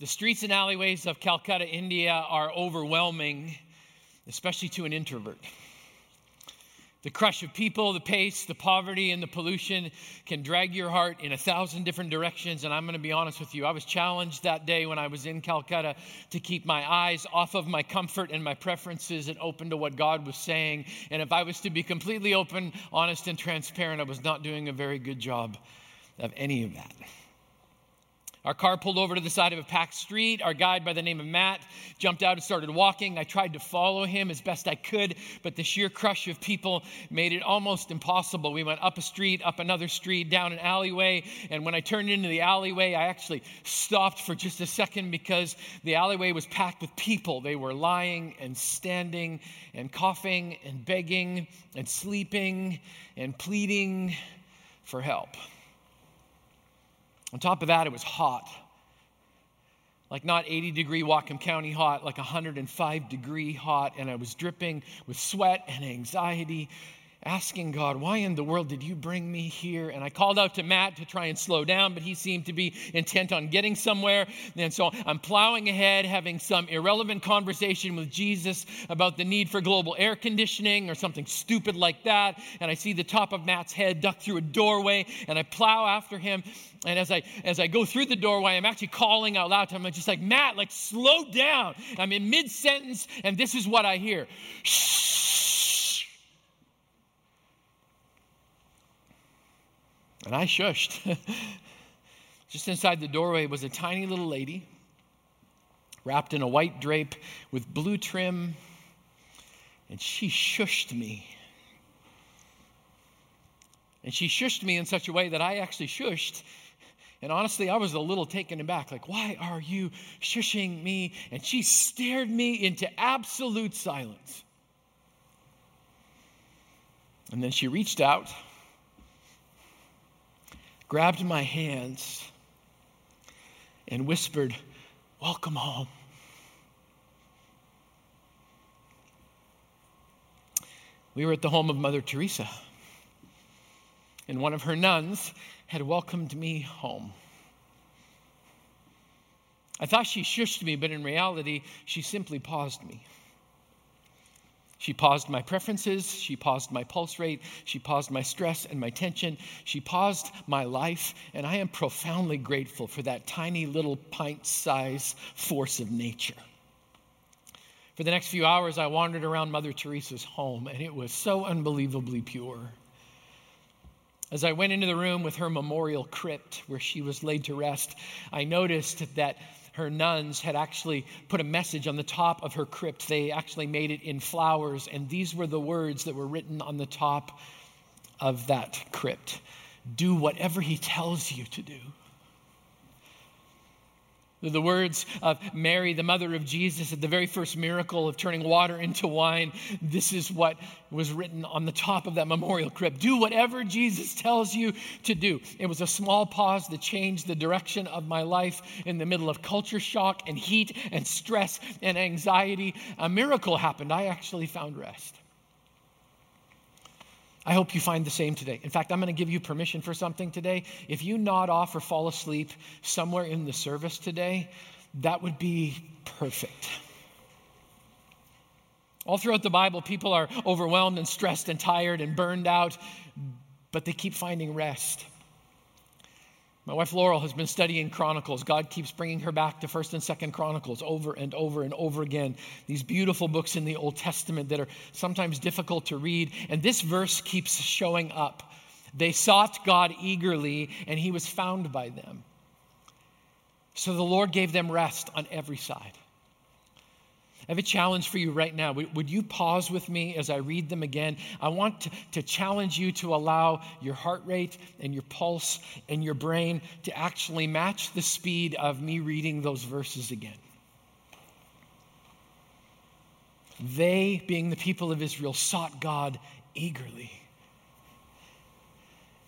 The streets and alleyways of Calcutta, India are overwhelming, especially to an introvert. The crush of people, the pace, the poverty, and the pollution can drag your heart in a thousand different directions. And I'm going to be honest with you, I was challenged that day when I was in Calcutta to keep my eyes off of my comfort and my preferences and open to what God was saying. And if I was to be completely open, honest, and transparent, I was not doing a very good job of any of that. Our car pulled over to the side of a packed street. Our guide, by the name of Matt, jumped out and started walking. I tried to follow him as best I could, but the sheer crush of people made it almost impossible. We went up a street, up another street, down an alleyway, and when I turned into the alleyway, I actually stopped for just a second because the alleyway was packed with people. They were lying and standing and coughing and begging and sleeping and pleading for help. On top of that, it was hot. Like not 80 degree Whatcom County hot, like 105 degree hot, and I was dripping with sweat and anxiety asking God, why in the world did you bring me here? And I called out to Matt to try and slow down, but he seemed to be intent on getting somewhere. And so I'm plowing ahead, having some irrelevant conversation with Jesus about the need for global air conditioning or something stupid like that. And I see the top of Matt's head duck through a doorway, and I plow after him. And as I as I go through the doorway, I'm actually calling out loud to him. I'm just like, Matt, like slow down. I'm in mid sentence, and this is what I hear. Shh And I shushed. Just inside the doorway was a tiny little lady wrapped in a white drape with blue trim, and she shushed me. And she shushed me in such a way that I actually shushed. And honestly, I was a little taken aback like, why are you shushing me? And she stared me into absolute silence. And then she reached out grabbed my hands and whispered, Welcome home. We were at the home of Mother Teresa, and one of her nuns had welcomed me home. I thought she shushed me, but in reality, she simply paused me. She paused my preferences. She paused my pulse rate. She paused my stress and my tension. She paused my life. And I am profoundly grateful for that tiny little pint sized force of nature. For the next few hours, I wandered around Mother Teresa's home, and it was so unbelievably pure. As I went into the room with her memorial crypt where she was laid to rest, I noticed that her nuns had actually put a message on the top of her crypt. They actually made it in flowers, and these were the words that were written on the top of that crypt Do whatever he tells you to do. The words of Mary, the mother of Jesus, at the very first miracle of turning water into wine, this is what was written on the top of that memorial crypt. Do whatever Jesus tells you to do. It was a small pause that changed the direction of my life in the middle of culture shock and heat and stress and anxiety. A miracle happened. I actually found rest. I hope you find the same today. In fact, I'm going to give you permission for something today. If you nod off or fall asleep somewhere in the service today, that would be perfect. All throughout the Bible, people are overwhelmed and stressed and tired and burned out, but they keep finding rest. My wife Laurel has been studying Chronicles. God keeps bringing her back to 1st and 2nd Chronicles over and over and over again. These beautiful books in the Old Testament that are sometimes difficult to read. And this verse keeps showing up. They sought God eagerly, and he was found by them. So the Lord gave them rest on every side. I have a challenge for you right now. Would you pause with me as I read them again? I want to, to, challenge you to allow your heart rate and your pulse and your brain to actually match the speed of me reading those verses again. They, being the people of Israel, sought God eagerly,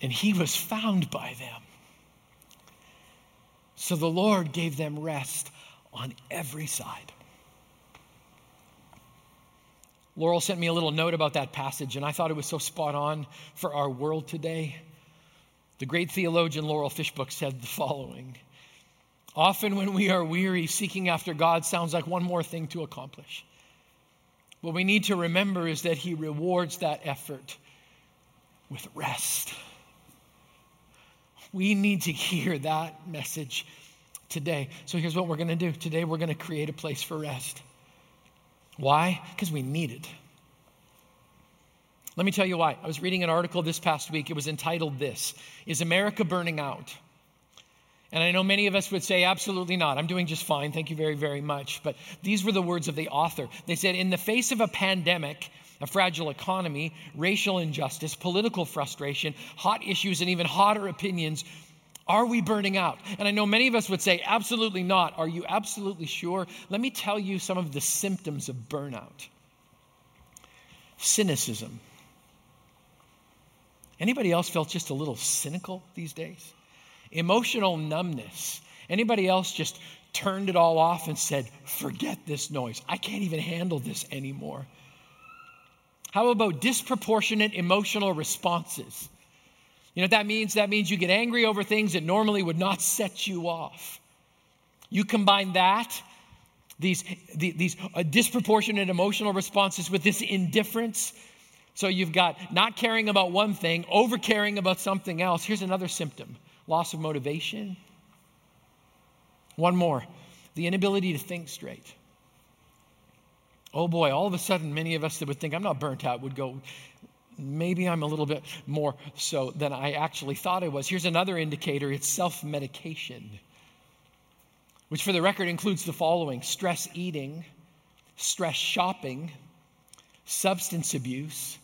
and He was found by them. So the Lord gave them rest on every side. Laurel sent me a little note about that passage, and I thought it was so spot on for our world today. The great theologian Laurel Fishbook said the following Often, when we are weary, seeking after God sounds like one more thing to accomplish. What we need to remember is that He rewards that effort with rest. We need to hear that message today. So here's what we're going to do today, we're going to create a place for rest. Why? Because we need it. Let me tell you why. I was reading an article this past week. It was entitled This Is America Burning Out? And I know many of us would say, absolutely not. I'm doing just fine. Thank you very, very much. But these were the words of the author. They said, in the face of a pandemic, a fragile economy, racial injustice, political frustration, hot issues, and even hotter opinions, are we burning out? And I know many of us would say, absolutely not. Are you absolutely sure? Let me tell you some of the symptoms of burnout cynicism. Anybody else felt just a little cynical these days? Emotional numbness. Anybody else just turned it all off and said, forget this noise. I can't even handle this anymore. How about disproportionate emotional responses? You know what that means? That means you get angry over things that normally would not set you off. You combine that, these, these uh, disproportionate emotional responses, with this indifference. So you've got not caring about one thing, over caring about something else. Here's another symptom loss of motivation. One more the inability to think straight. Oh boy, all of a sudden, many of us that would think I'm not burnt out would go, maybe I'm a little bit more so than I actually thought I was. Here's another indicator it's self medication, which for the record includes the following stress eating, stress shopping, substance abuse,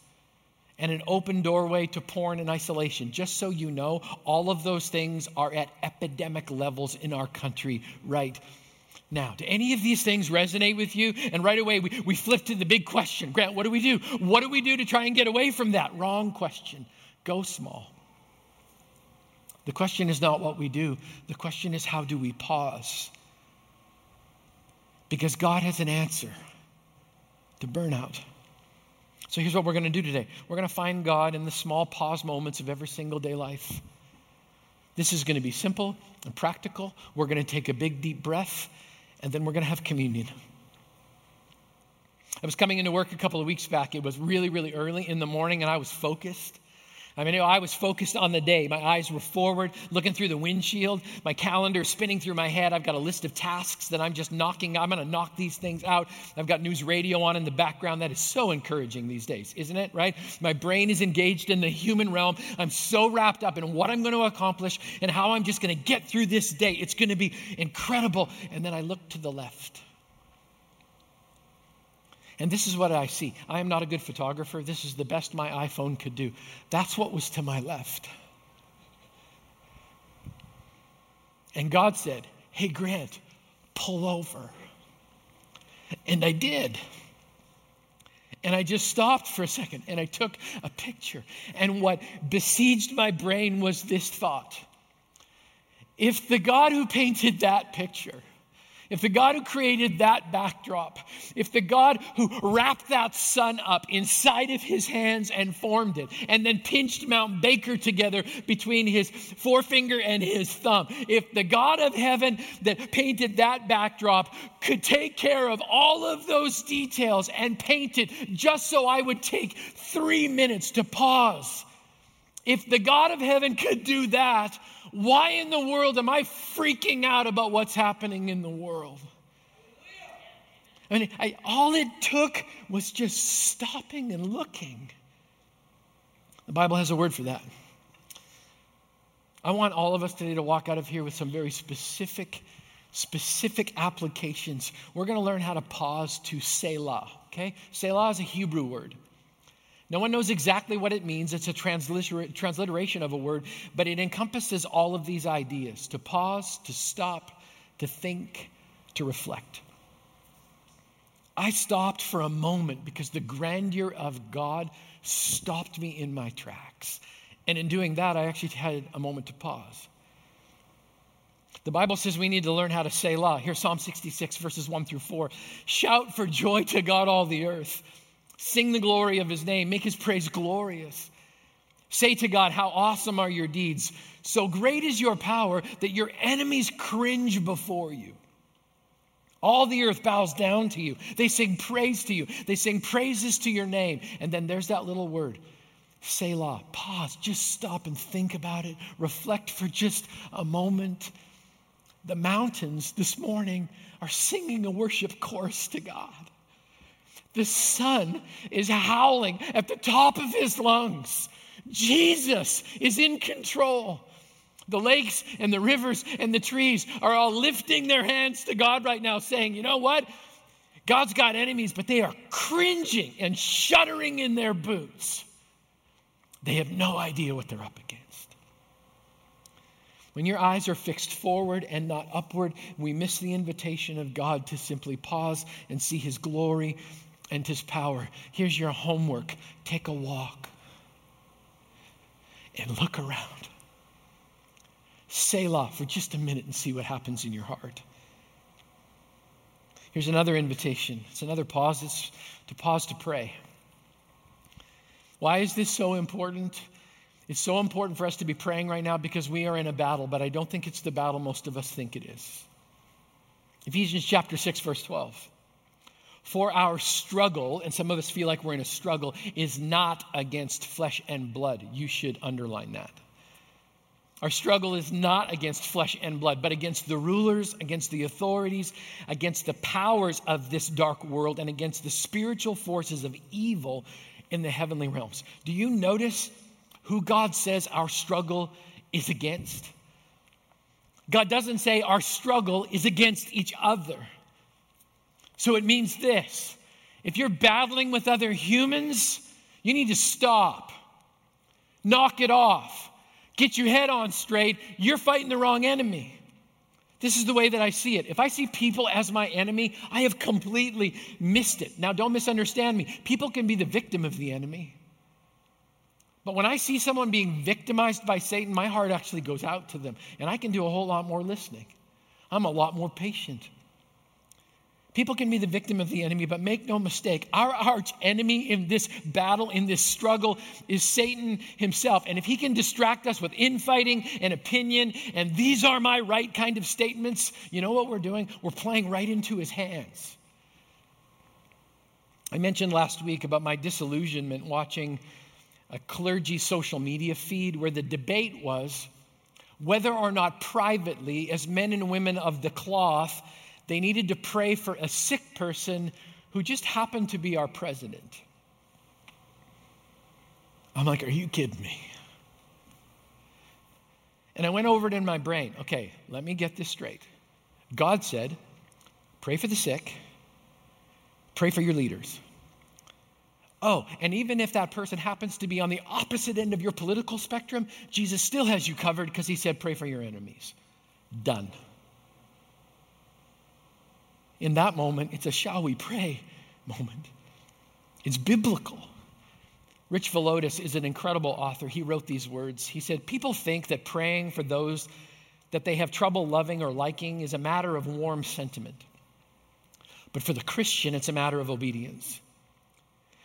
and an open doorway to porn and isolation. Just so you know, all of those things are at epidemic levels in our country right now. Do any of these things resonate with you? And right away, we, we flip to the big question Grant, what do we do? What do we do to try and get away from that? Wrong question. Go small. The question is not what we do, the question is how do we pause? Because God has an answer to burnout. So here's what we're going to do today we're going to find God in the small pause moments of every single day life. This is going to be simple and practical. We're going to take a big, deep breath, and then we're going to have communion. I was coming into work a couple of weeks back. It was really, really early in the morning, and I was focused. I mean, I was focused on the day. My eyes were forward, looking through the windshield, my calendar spinning through my head. I've got a list of tasks that I'm just knocking. I'm going to knock these things out. I've got news radio on in the background. That is so encouraging these days, isn't it? Right? My brain is engaged in the human realm. I'm so wrapped up in what I'm going to accomplish and how I'm just going to get through this day. It's going to be incredible. And then I look to the left. And this is what I see. I am not a good photographer. This is the best my iPhone could do. That's what was to my left. And God said, Hey, Grant, pull over. And I did. And I just stopped for a second and I took a picture. And what besieged my brain was this thought If the God who painted that picture if the God who created that backdrop, if the God who wrapped that sun up inside of his hands and formed it, and then pinched Mount Baker together between his forefinger and his thumb, if the God of heaven that painted that backdrop could take care of all of those details and paint it just so I would take three minutes to pause, if the God of heaven could do that, why in the world am I freaking out about what's happening in the world? I mean, I, all it took was just stopping and looking. The Bible has a word for that. I want all of us today to walk out of here with some very specific, specific applications. We're going to learn how to pause to Selah, okay? Selah is a Hebrew word. No one knows exactly what it means. It's a transliteration of a word, but it encompasses all of these ideas to pause, to stop, to think, to reflect. I stopped for a moment because the grandeur of God stopped me in my tracks. And in doing that, I actually had a moment to pause. The Bible says we need to learn how to Selah. Here's Psalm 66, verses 1 through 4. Shout for joy to God, all the earth. Sing the glory of his name, make his praise glorious. Say to God, How awesome are your deeds! So great is your power that your enemies cringe before you. All the earth bows down to you. They sing praise to you. They sing praises to your name. And then there's that little word, Selah. Pause. Just stop and think about it. Reflect for just a moment. The mountains this morning are singing a worship chorus to God. The sun is howling at the top of his lungs. Jesus is in control. The lakes and the rivers and the trees are all lifting their hands to God right now, saying, You know what? God's got enemies, but they are cringing and shuddering in their boots. They have no idea what they're up against. When your eyes are fixed forward and not upward, we miss the invitation of God to simply pause and see His glory and His power. Here's your homework take a walk and look around. Selah for just a minute and see what happens in your heart. Here's another invitation. It's another pause. It's to pause to pray. Why is this so important? It's so important for us to be praying right now because we are in a battle, but I don't think it's the battle most of us think it is. Ephesians chapter 6, verse 12. For our struggle, and some of us feel like we're in a struggle, is not against flesh and blood. You should underline that. Our struggle is not against flesh and blood, but against the rulers, against the authorities, against the powers of this dark world, and against the spiritual forces of evil in the heavenly realms. Do you notice who God says our struggle is against? God doesn't say our struggle is against each other. So it means this if you're battling with other humans, you need to stop, knock it off Get your head on straight. You're fighting the wrong enemy. This is the way that I see it. If I see people as my enemy, I have completely missed it. Now, don't misunderstand me. People can be the victim of the enemy. But when I see someone being victimized by Satan, my heart actually goes out to them. And I can do a whole lot more listening. I'm a lot more patient. People can be the victim of the enemy, but make no mistake, our arch enemy in this battle, in this struggle, is Satan himself. And if he can distract us with infighting and opinion and these are my right kind of statements, you know what we're doing? We're playing right into his hands. I mentioned last week about my disillusionment watching a clergy social media feed where the debate was whether or not privately, as men and women of the cloth, they needed to pray for a sick person who just happened to be our president. I'm like, are you kidding me? And I went over it in my brain. Okay, let me get this straight. God said, pray for the sick, pray for your leaders. Oh, and even if that person happens to be on the opposite end of your political spectrum, Jesus still has you covered because he said, pray for your enemies. Done. In that moment, it's a shall we pray moment. It's biblical. Rich Villodas is an incredible author. He wrote these words. He said, People think that praying for those that they have trouble loving or liking is a matter of warm sentiment. But for the Christian, it's a matter of obedience.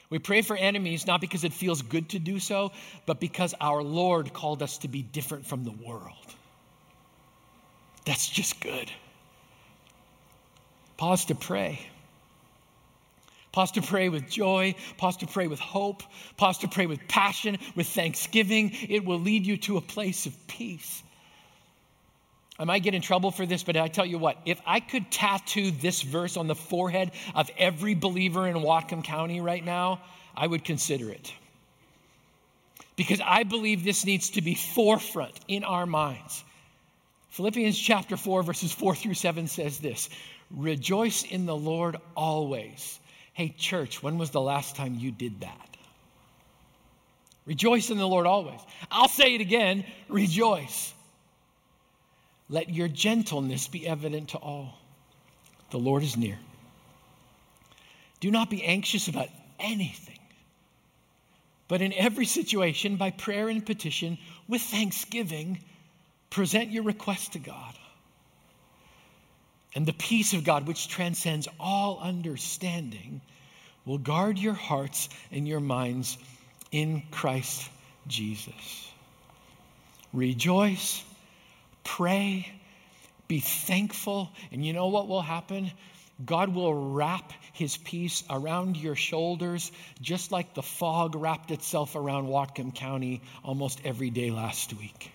We pray for enemies not because it feels good to do so, but because our Lord called us to be different from the world. That's just good. Pause to pray. Pause to pray with joy. Pause to pray with hope. Pause to pray with passion, with thanksgiving. It will lead you to a place of peace. I might get in trouble for this, but I tell you what, if I could tattoo this verse on the forehead of every believer in Whatcom County right now, I would consider it. Because I believe this needs to be forefront in our minds. Philippians chapter 4, verses 4 through 7 says this Rejoice in the Lord always. Hey, church, when was the last time you did that? Rejoice in the Lord always. I'll say it again rejoice. Let your gentleness be evident to all. The Lord is near. Do not be anxious about anything, but in every situation, by prayer and petition, with thanksgiving, present your request to God. And the peace of God, which transcends all understanding, will guard your hearts and your minds in Christ Jesus. rejoice, pray, be thankful, and you know what will happen? God will wrap his peace around your shoulders just like the fog wrapped itself around Whatcom County almost every day last week.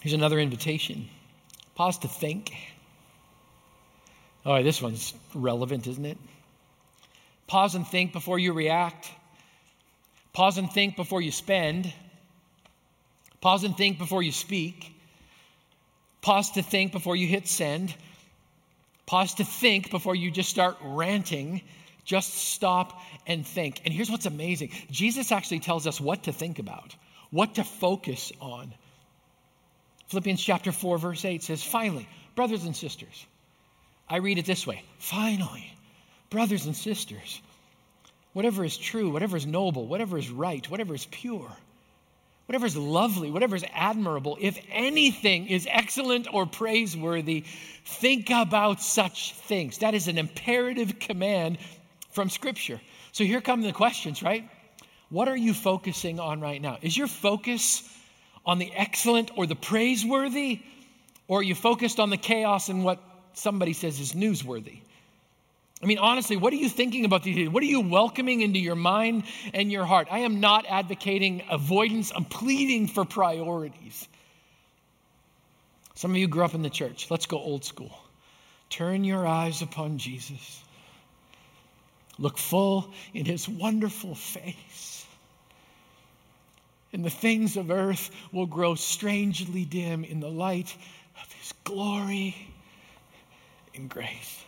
Here's another invitation. Pause to think. Oh, this one's relevant, isn't it? Pause and think before you react. Pause and think before you spend. Pause and think before you speak. Pause to think before you hit send. Pause to think before you just start ranting. Just stop and think. And here's what's amazing Jesus actually tells us what to think about, what to focus on. Philippians chapter 4, verse 8 says, Finally, brothers and sisters, I read it this way finally, brothers and sisters, whatever is true, whatever is noble, whatever is right, whatever is pure whatever is lovely, whatever is admirable, if anything is excellent or praiseworthy, think about such things. That is an imperative command from Scripture. So here come the questions, right? What are you focusing on right now? Is your focus on the excellent or the praiseworthy? Or are you focused on the chaos and what somebody says is newsworthy? I mean, honestly, what are you thinking about these days? What are you welcoming into your mind and your heart? I am not advocating avoidance, I'm pleading for priorities. Some of you grew up in the church. Let's go old school. Turn your eyes upon Jesus. Look full in his wonderful face. And the things of earth will grow strangely dim in the light of his glory and grace.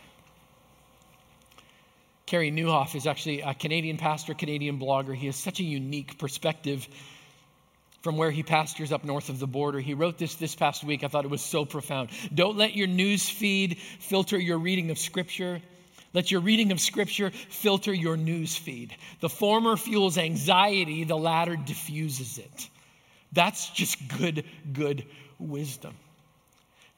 Carey Nieuwhof is actually a Canadian pastor, Canadian blogger. He has such a unique perspective from where he pastors up north of the border. He wrote this this past week. I thought it was so profound. Don't let your news feed filter your reading of Scripture. Let your reading of Scripture filter your news feed. The former fuels anxiety, the latter diffuses it. That's just good, good wisdom.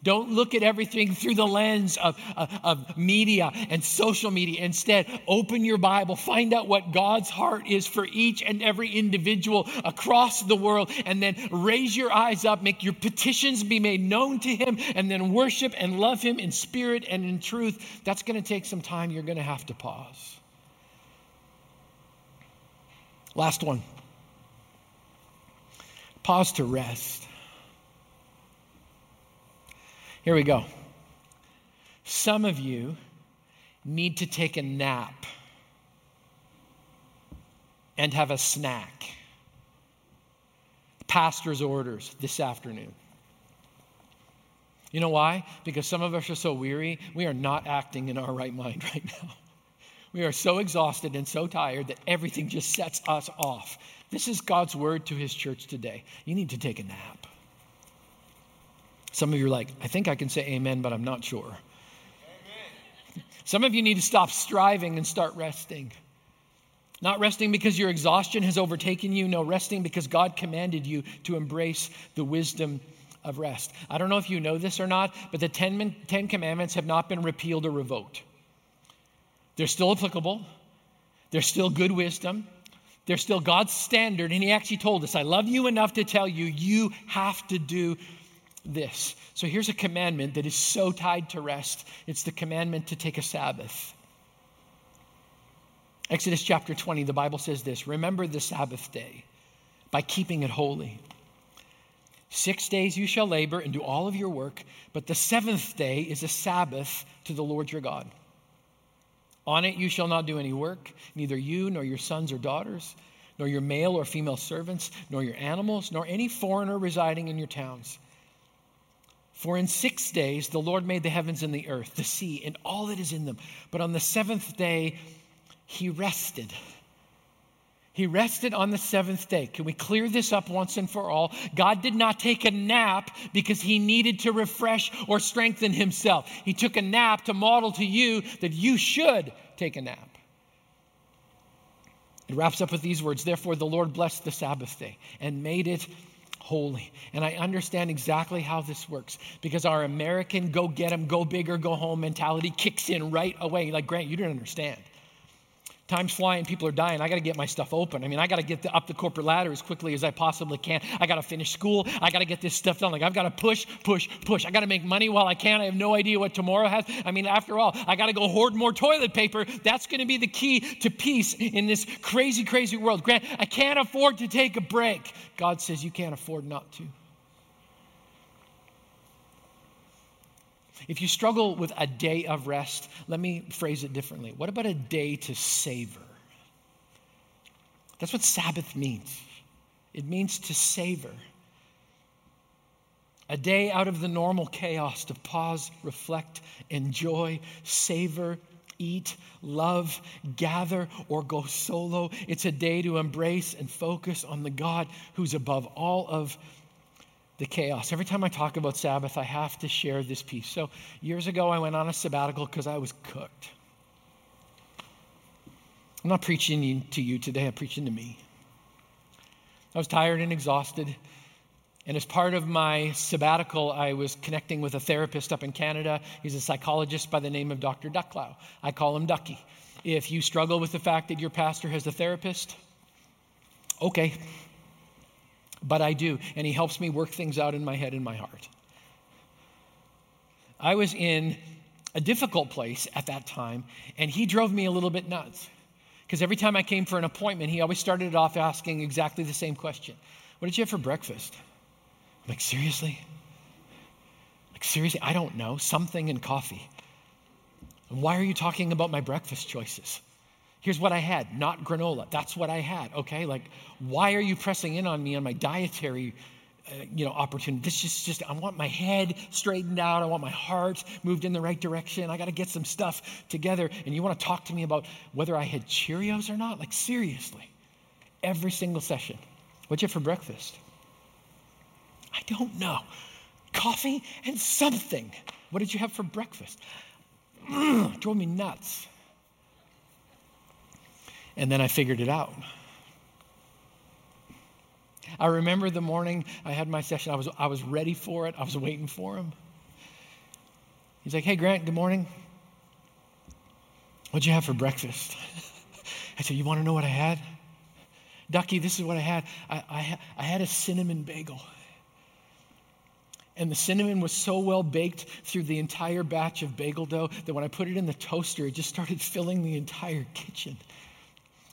Don't look at everything through the lens of, of, of, media and social media. Instead, open your Bible, find out what God's heart is for each and every individual across the world, and then raise your eyes up, make your petitions be made known to Him, and then worship and love Him in spirit and in truth. That's going to take some time. You're going to have to pause. Last one pause to rest. Here we go. Some of you need to take a nap and have a snack. Pastor's orders this afternoon. You know why? Because some of us are so weary, we are not acting in our right mind right now. We are so exhausted and so tired that everything just sets us off. This is God's word to his church today. You need to take a nap. Some of you are like, I think I can say amen, but I'm not sure. Amen. Some of you need to stop striving and start resting. Not resting because your exhaustion has overtaken you, no, resting because God commanded you to embrace the wisdom of rest. I don't know if you know this or not, but the Ten, Ten Commandments have not been repealed or revoked. They're still applicable, they're still good wisdom, they're still God's standard. And He actually told us, I love you enough to tell you, you have to do this. So here's a commandment that is so tied to rest it's the commandment to take a Sabbath. Exodus chapter 20, the Bible says this Remember the Sabbath day by keeping it holy. Six days you shall labor and do all of your work, but the seventh day is a Sabbath to the Lord your God. On it you shall not do any work, neither you nor your sons or daughters, nor your male or female servants, nor your animals, nor any foreigner residing in your towns. For in six days the Lord made the heavens and the earth, the sea, and all that is in them. But on the seventh day, he rested. He rested on the seventh day. Can we clear this up once and for all? God did not take a nap because he needed to refresh or strengthen himself. He took a nap to model to you that you should take a nap. It wraps up with these words Therefore, the Lord blessed the Sabbath day and made it holy. And I understand exactly how this works because our American go get them, go bigger, go home mentality kicks in right away. Like, Grant, you don't understand. Time's flying, people are dying. I got to get my stuff open. I mean, I got to get the, up the corporate ladder as quickly as I possibly can. I got to finish school. I got to get this stuff done. Like, I've got to push, push, push. I got to make money while I can. I have no idea what tomorrow has. I mean, after all, I got to go hoard more toilet paper. That's going to be the key to peace in this crazy, crazy world. Grant, I can't afford to take a break. God says you can't afford not to. If you struggle with a day of rest, let me phrase it differently. What about a day to savor? That's what Sabbath means. It means to savor. A day out of the normal chaos to pause, reflect, enjoy, savor, eat, love, gather, or go solo. It's a day to embrace and focus on the God who's above all of the chaos. Every time I talk about Sabbath, I have to share this piece. So, years ago, I went on a sabbatical because I was cooked. I'm not preaching to you today, I'm preaching to me. I was tired and exhausted. And as part of my sabbatical, I was connecting with a therapist up in Canada. He's a psychologist by the name of Dr. Ducklow. I call him Ducky. If you struggle with the fact that your pastor has a therapist, okay, but I do. And He helps me work things out in my head and my heart. I was in a difficult place at that time, and He drove me a little bit nuts. Because every time I came for an appointment, He always started it off asking exactly the same question What did you have for breakfast? I'm like, seriously? Like, seriously? I don't know. Something in coffee. And why are you talking about my breakfast choices? Here's what I had, not granola. That's what I had. Okay, like why are you pressing in on me on my dietary, uh, you know, opportunity? This is just I want my head straightened out. I want my heart moved in the right direction. I got to get some stuff together. And you want to talk to me about whether I had Cheerios or not? Like seriously, every single session. What'd you have for breakfast? I don't know. Coffee and something. What did you have for breakfast? drove me nuts. And then I figured it out. I remember the morning I had my session, I was, I was ready for it, I was waiting for him. He's like, Hey, Grant, good morning. What'd you have for breakfast? I said, You want to know what I had? Ducky, this is what I had. I, I, I had a cinnamon bagel. And the cinnamon was so well baked through the entire batch of bagel dough that when I put it in the toaster, it just started filling the entire kitchen.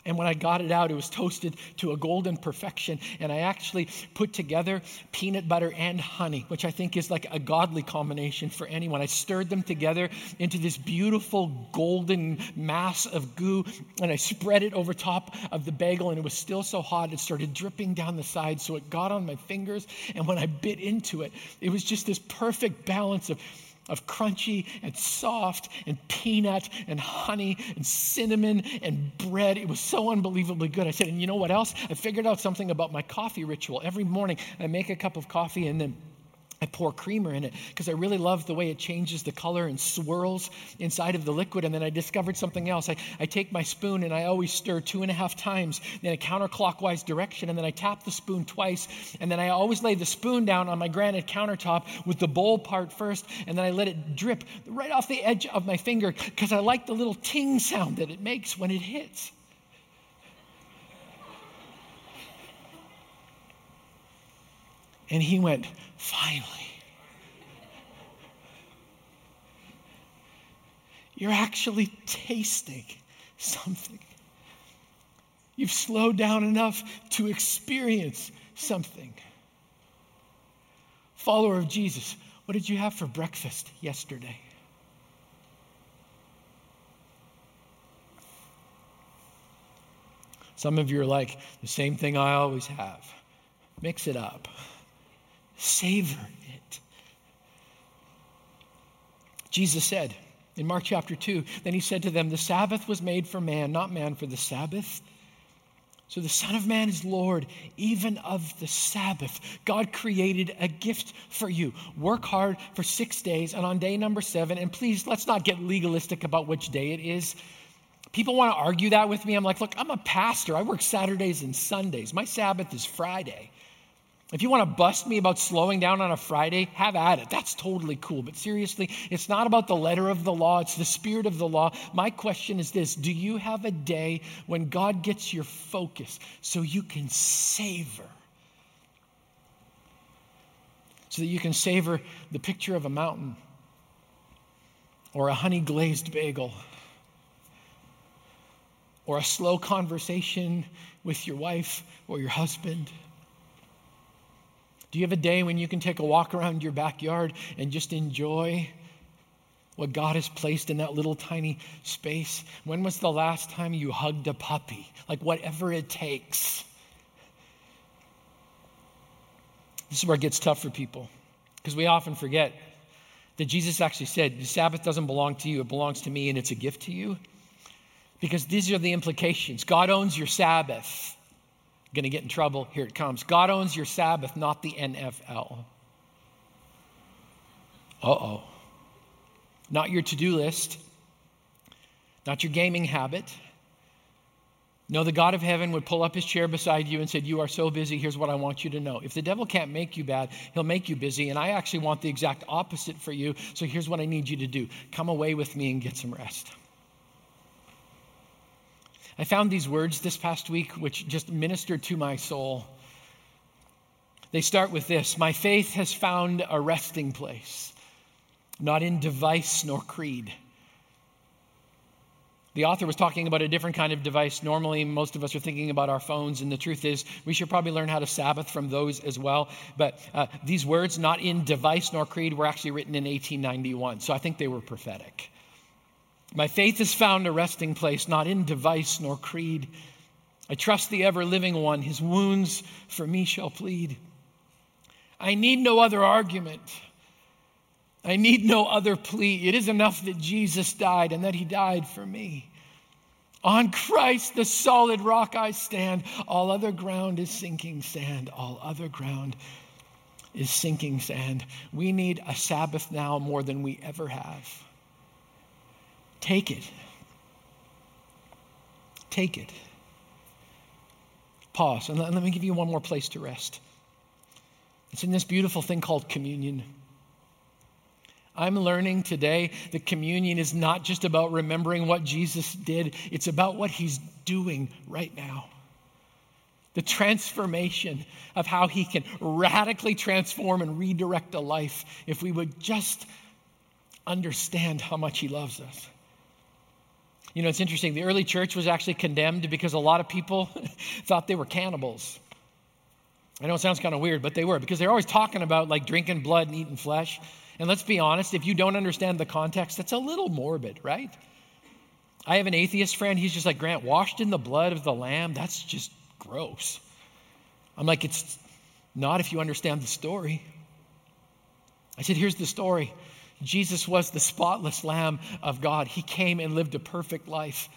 And when I got it out, it was toasted to a golden perfection. And I actually put together peanut butter and honey, which I think is like a godly combination for anyone. I stirred them together into this beautiful golden mass of goo, and I spread it over top of the bagel. And it was still so hot, it started dripping down the side. So it got on my fingers. And when I bit into it, it was just this perfect balance of of crunchy and soft and peanut and honey and cinnamon and bread. It was so unbelievably good. I said, and you know what else? I figured out something about my coffee ritual. Every morning I make a cup of coffee and then I pour creamer in it because I really love the way it changes the color and swirls inside of the liquid. And then I discovered something else. I, I take my spoon and I always stir two and a half times in a counterclockwise direction. And then I tap the spoon twice. And then I always lay the spoon down on my granite countertop with the bowl part first. And then I let it drip right off the edge of my finger because I like the little ting sound that it makes when it hits. And he went, Finally. You're actually tasting something. You've slowed down enough to experience something. Follower of Jesus, what did you have for breakfast yesterday? Some of you are like, the same thing I always have. Mix it up. Savor it. Jesus said in Mark chapter 2, then he said to them, The Sabbath was made for man, not man for the Sabbath. So the Son of Man is Lord, even of the Sabbath. God created a gift for you. Work hard for six days, and on day number seven, and please let's not get legalistic about which day it is. People want to argue that with me. I'm like, look, I'm a pastor. I work Saturdays and Sundays. My Sabbath is Friday. If you want to bust me about slowing down on a Friday, have at it. That's totally cool. But seriously, it's not about the letter of the law, it's the spirit of the law. My question is this Do you have a day when God gets your focus so you can savor? So that you can savor the picture of a mountain or a honey glazed bagel or a slow conversation with your wife or your husband. Do you have a day when you can take a walk around your backyard and just enjoy what God has placed in that little tiny space? When was the last time you hugged a puppy? Like, whatever it takes. This is where it gets tough for people because we often forget that Jesus actually said, The Sabbath doesn't belong to you, it belongs to me, and it's a gift to you. Because these are the implications God owns your Sabbath going to get in trouble. Here it comes. God owns your Sabbath, not the NFL. Uh oh. Not your to do list, not your gaming habit. No, the God of heaven would pull up his chair beside you and said, You are so busy. Here's what I want you to know. If the devil can't make you bad, he'll make you busy. And I actually want the exact opposite for you. So here's what I need you to do come away with me and get some rest. I found these words this past week which just ministered to my soul. They start with this My faith has found a resting place, not in device nor creed. The author was talking about a different kind of device. Normally, most of us are thinking about our phones, and the truth is, we should probably learn how to Sabbath from those as well. But uh, these words, not in device nor creed, were actually written in 1891, so I think they were prophetic. My faith has found a resting place, not in device nor creed. I trust the ever living one, his wounds for me shall plead. I need no other argument. I need no other plea. It is enough that Jesus died and that he died for me. On Christ, the solid rock, I stand. All other ground is sinking sand. All other ground is sinking sand. We need a Sabbath now more than we ever have. Take it. Take it. Pause, and let, me give you one more place to rest. It's in this beautiful thing called communion. I'm learning today that communion is not just about remembering what Jesus did, it's about what he's doing right now. The transformation of how he can radically transform and redirect a life if we would just understand how much he loves us. You know, it's interesting. The early church was actually condemned because a lot of people thought they were cannibals. I know it sounds kind of weird, but they were because they're always talking about like drinking blood and eating flesh. And let's be honest, if you don't understand the context, that's a little morbid, right? I have an atheist friend. He's just like, Grant, washed in the blood of the lamb, that's just gross. I'm like, it's not if you understand the story. I said, here's the story Jesus was the spotless Lamb of God. He came and lived a perfect life.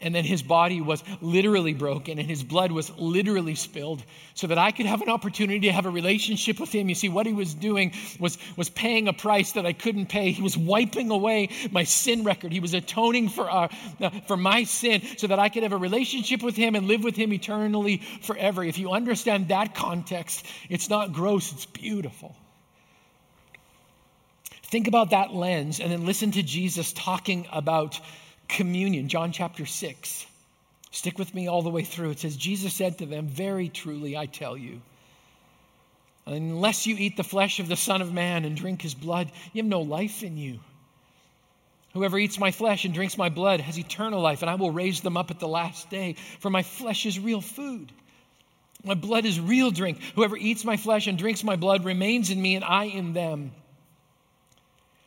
And then his body was literally broken and his blood was literally spilled so that I could have an opportunity to have a relationship with him. You see, what he was doing was, was paying a price that I couldn't pay. He was wiping away my sin record. He was atoning for, uh, for my sin so that I could have a relationship with him and live with him eternally forever. If you understand that context, it's not gross, it's beautiful. Think about that lens and then listen to Jesus talking about communion, John chapter 6. Stick with me all the way through. It says, Jesus said to them, Very truly, I tell you, unless you eat the flesh of the Son of Man and drink his blood, you have no life in you. Whoever eats my flesh and drinks my blood has eternal life, and I will raise them up at the last day. For my flesh is real food. My blood is real drink. Whoever eats my flesh and drinks my blood remains in me, and I in them.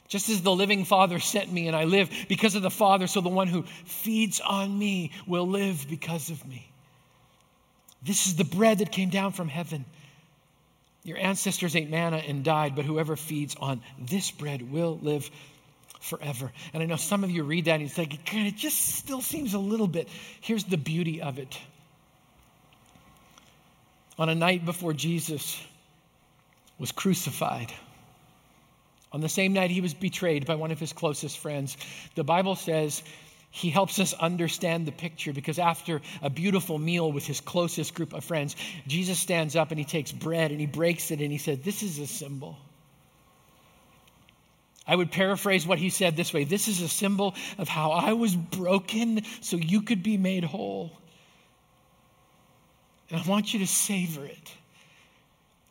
Just as the living Father sent me and I live because of the Father, so the one who feeds on me will live because of me. This is the bread that came down from heaven. Your ancestors ate manna and died, but whoever feeds on this bread will live forever. And I know some of you read that and you think, it just still seems a little bit. Here's the beauty of it. On a night before Jesus was crucified, on the same night he was betrayed by one of his closest friends, the Bible says he helps us understand the picture because after a beautiful meal with his closest group of friends, Jesus stands up and he takes bread and he breaks it and he said, This is a symbol. I would paraphrase what he said this way This is a symbol of how I was broken so you could be made whole. And I want you to savor it.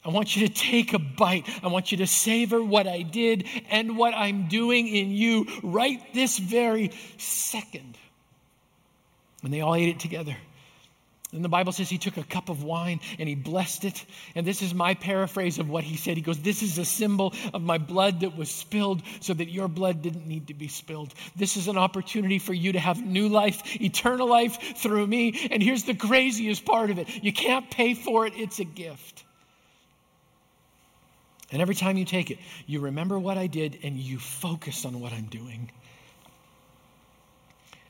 I want you to take a bite. I want you to savor what I did and what I'm doing in you right this very second. And they all ate it together. And the Bible says he took a cup of wine and he blessed it. And this is my paraphrase of what he said. He goes, This is a symbol of my blood that was spilled so that your blood didn't need to be spilled. This is an opportunity for you to have new life, eternal life through me. And here's the craziest part of it you can't pay for it, it's a gift. And every time you take it, you remember what I did and you focus on what I'm doing.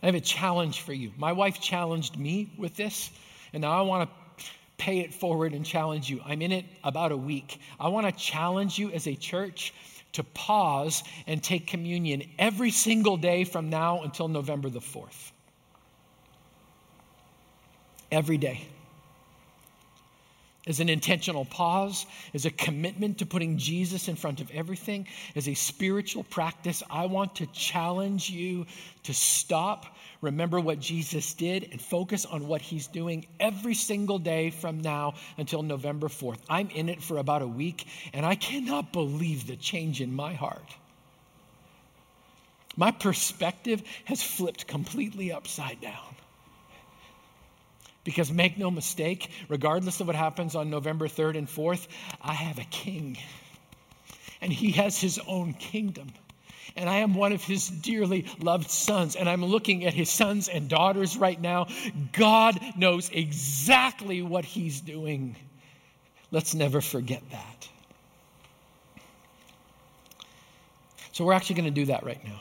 I have a challenge for you. My wife challenged me with this, and now I want to pay it forward and challenge you. I'm in it about a week. I want to challenge you as a church to pause and take communion every single day from now until November the 4th. Every day as an intentional pause, as a commitment to putting Jesus in front of everything, as a spiritual practice, I want to challenge you to stop, remember what Jesus did, and focus on what he's doing every single day from now until November 4th. I'm in it for about a week, and I cannot believe the change in my heart. My perspective has flipped completely upside down. Because make no mistake, regardless of what happens on November 3rd and 4th, I have a king. And he has his own kingdom. And I am one of his dearly loved sons. And I'm looking at his sons and daughters right now. God knows exactly what he's doing. Let's never forget that. So, we're actually going to do that right now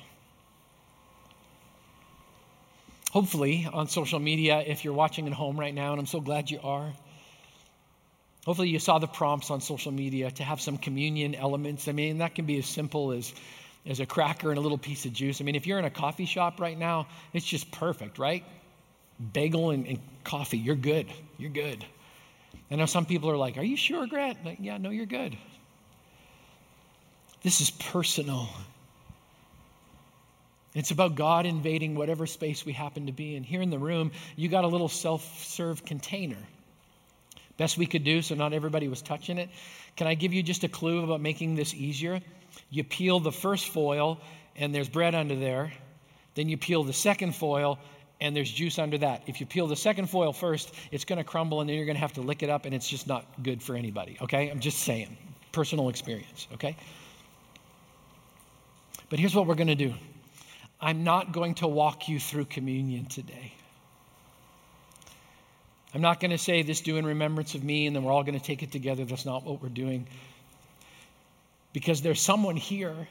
hopefully on social media if you're watching at home right now, and I'm so glad you are. Hopefully, you saw the prompts on social media to have some communion elements. I mean, that can be as simple as, as a cracker and a little piece of juice. I mean, if you're in a coffee shop right now, it's just perfect, right? Bagel and, and coffee, you're good. You're good. I know some people are like, Are you sure, Grant? Like, yeah, no, you're good. This is personal. It's about God invading whatever space we happen to be in. Here in the room, you got a little self serve container. Best we could do, so not everybody was touching it. Can I give you just a clue about making this easier? You peel the first foil, and there's bread under there. Then you peel the second foil, and there's juice under that. If you peel the second foil first, it's going to crumble, and then you're going to have to lick it up, and it's just not good for anybody, okay? I'm just saying. Personal experience, okay? But here's what we're going to do I'm not going to walk you through communion today. I'm not going to say this do in remembrance of me and then we're all going to take it together. That's not what we're doing. Because there's someone here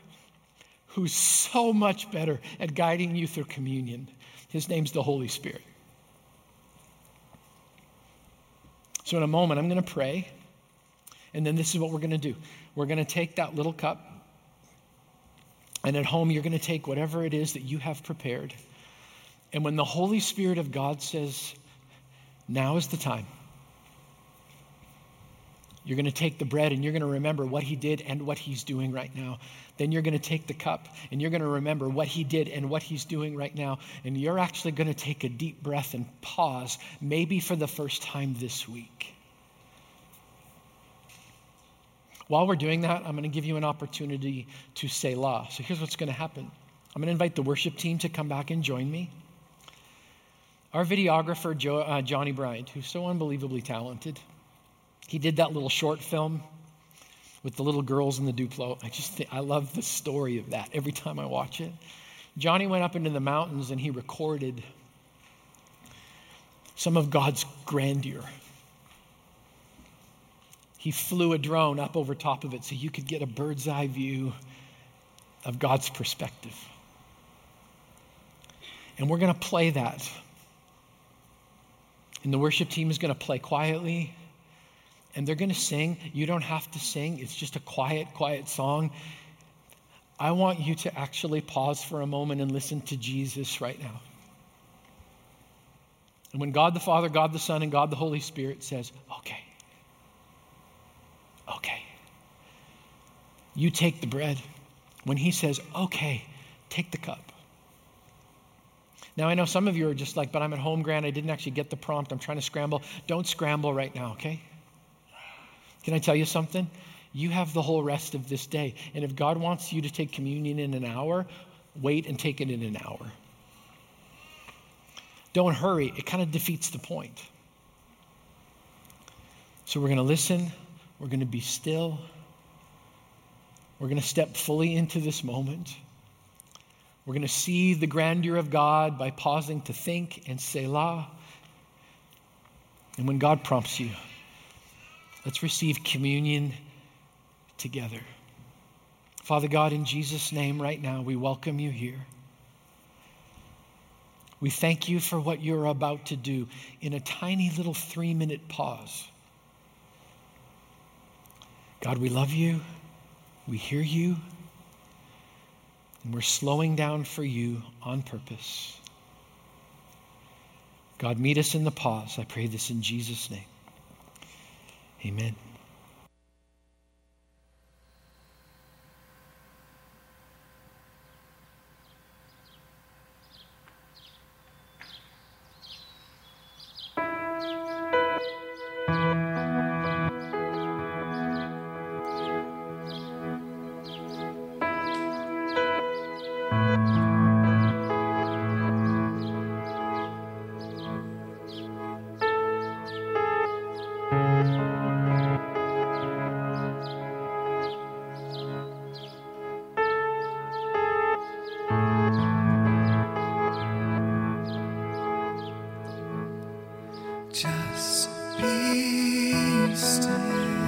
who's so much better at guiding you through communion. His name's the Holy Spirit. So, in a moment, I'm going to pray. And then this is what we're going to do we're going to take that little cup and at home, you're going to take whatever it is that you have prepared. And when the Holy Spirit of God says, now is the time, you're going to take the bread and you're going to remember what he did and what he's doing right now. Then you're going to take the cup and you're going to remember what he did and what he's doing right now. And you're actually going to take a deep breath and pause, maybe for the first time this week. While we're doing that, I'm going to give you an opportunity to Selah. So here's what's going to happen I'm going to invite the worship team to come back and join me. Our videographer, jo- uh, Johnny Bryant, who's so unbelievably talented, he did that little short film with the little girls in the Duplo. I just think, I love the story of that every time I watch it. Johnny went up into the mountains and he recorded some of God's grandeur he flew a drone up over top of it so you could get a bird's eye view of God's perspective. And we're going to play that. And the worship team is going to play quietly. And they're going to sing. You don't have to sing, it's just a quiet, quiet song. I want you to actually pause for a moment and listen to Jesus right now. And when God the Father, God the Son, and God the Holy Spirit says, okay, okay, you take the bread. When He says, okay, take the cup. Now, I know some of you are just like, but I'm at home, Grant. I didn't actually get the prompt. I'm trying to scramble. Don't scramble right now, okay? Can I tell you something? You have the whole rest of this day. And if God wants you to take communion in an hour, wait and take it in an hour. Don't hurry, it kind of defeats the point. So we're going to listen, we're going to be still, we're going to step fully into this moment. We're going to see the grandeur of God by pausing to think and Selah. And when God prompts you, let's receive communion together. Father God, in Jesus' name, right now, we welcome you here. We thank you for what you're about to do in a tiny little three minute pause. God, we love you. We hear you. And we're slowing down for you on purpose. God, meet us in the pause. I pray this in Jesus' name. Amen. Just be still.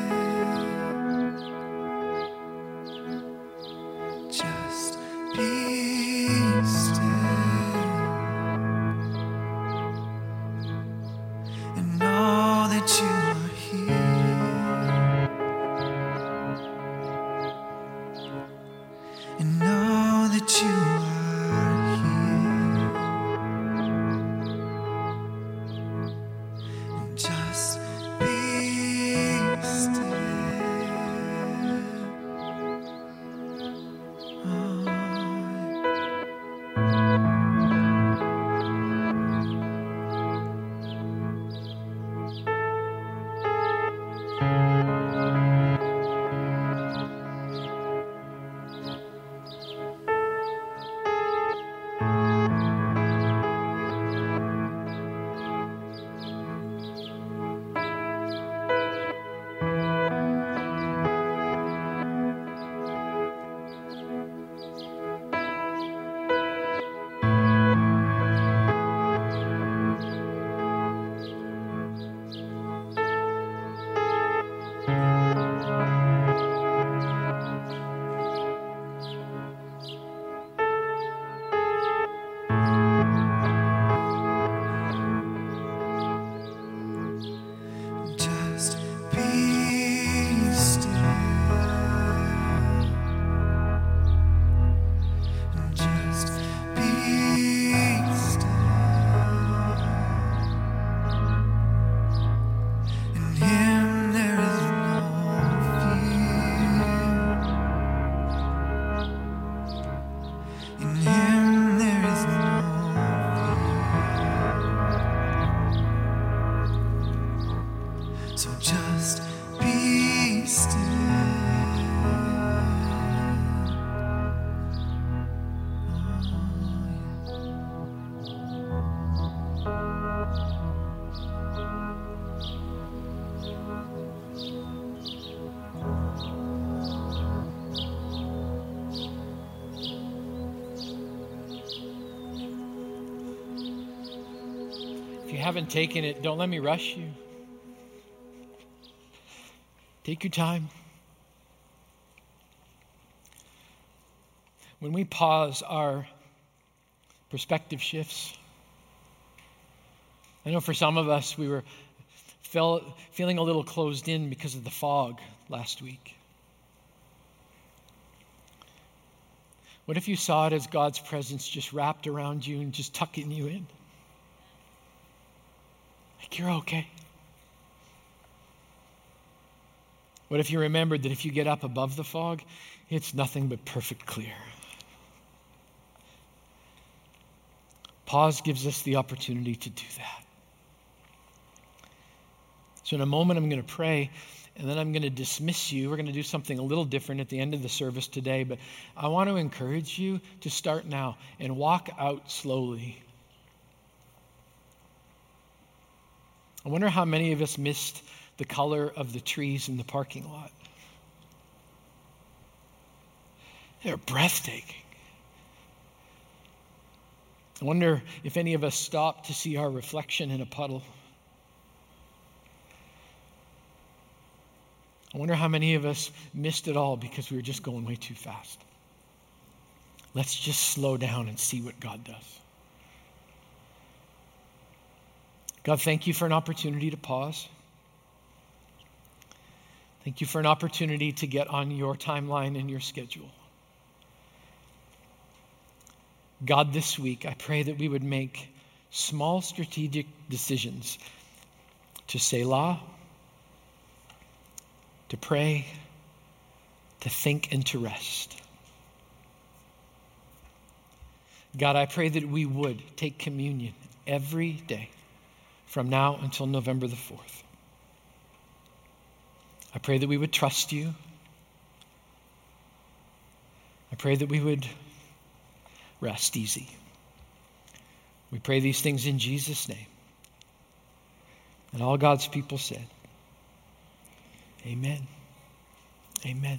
Haven't taken it, don't let me rush you. Take your time. When we pause, our perspective shifts. I know for some of us, we were felt, feeling a little closed in because of the fog last week. What if you saw it as God's presence just wrapped around you and just tucking you in? You're okay? What if you remembered that if you get up above the fog, it's nothing but perfect clear? Pause gives us the opportunity to do that. So, in a moment, I'm going to pray, and then I'm going to dismiss you. We're going to do something a little different at the end of the service today, but I want to encourage you to start now and walk out slowly. I wonder how many of us missed the color of the trees in the parking lot. They're breathtaking. I wonder if any of us stopped to see our reflection in a puddle. I wonder how many of us missed it all because we were just going way too fast. Let's just slow down and see what God does. God, thank you for an opportunity to pause. Thank you for an opportunity to get on your timeline and your schedule. God, this week, I pray that we would make small strategic decisions to Selah, to pray, to think, and to rest. God, I pray that we would take communion every day from now until November the 4th. I pray that we would trust you. I pray that we would rest easy. We pray these things in Jesus' name. And all God's people said, Amen. Amen.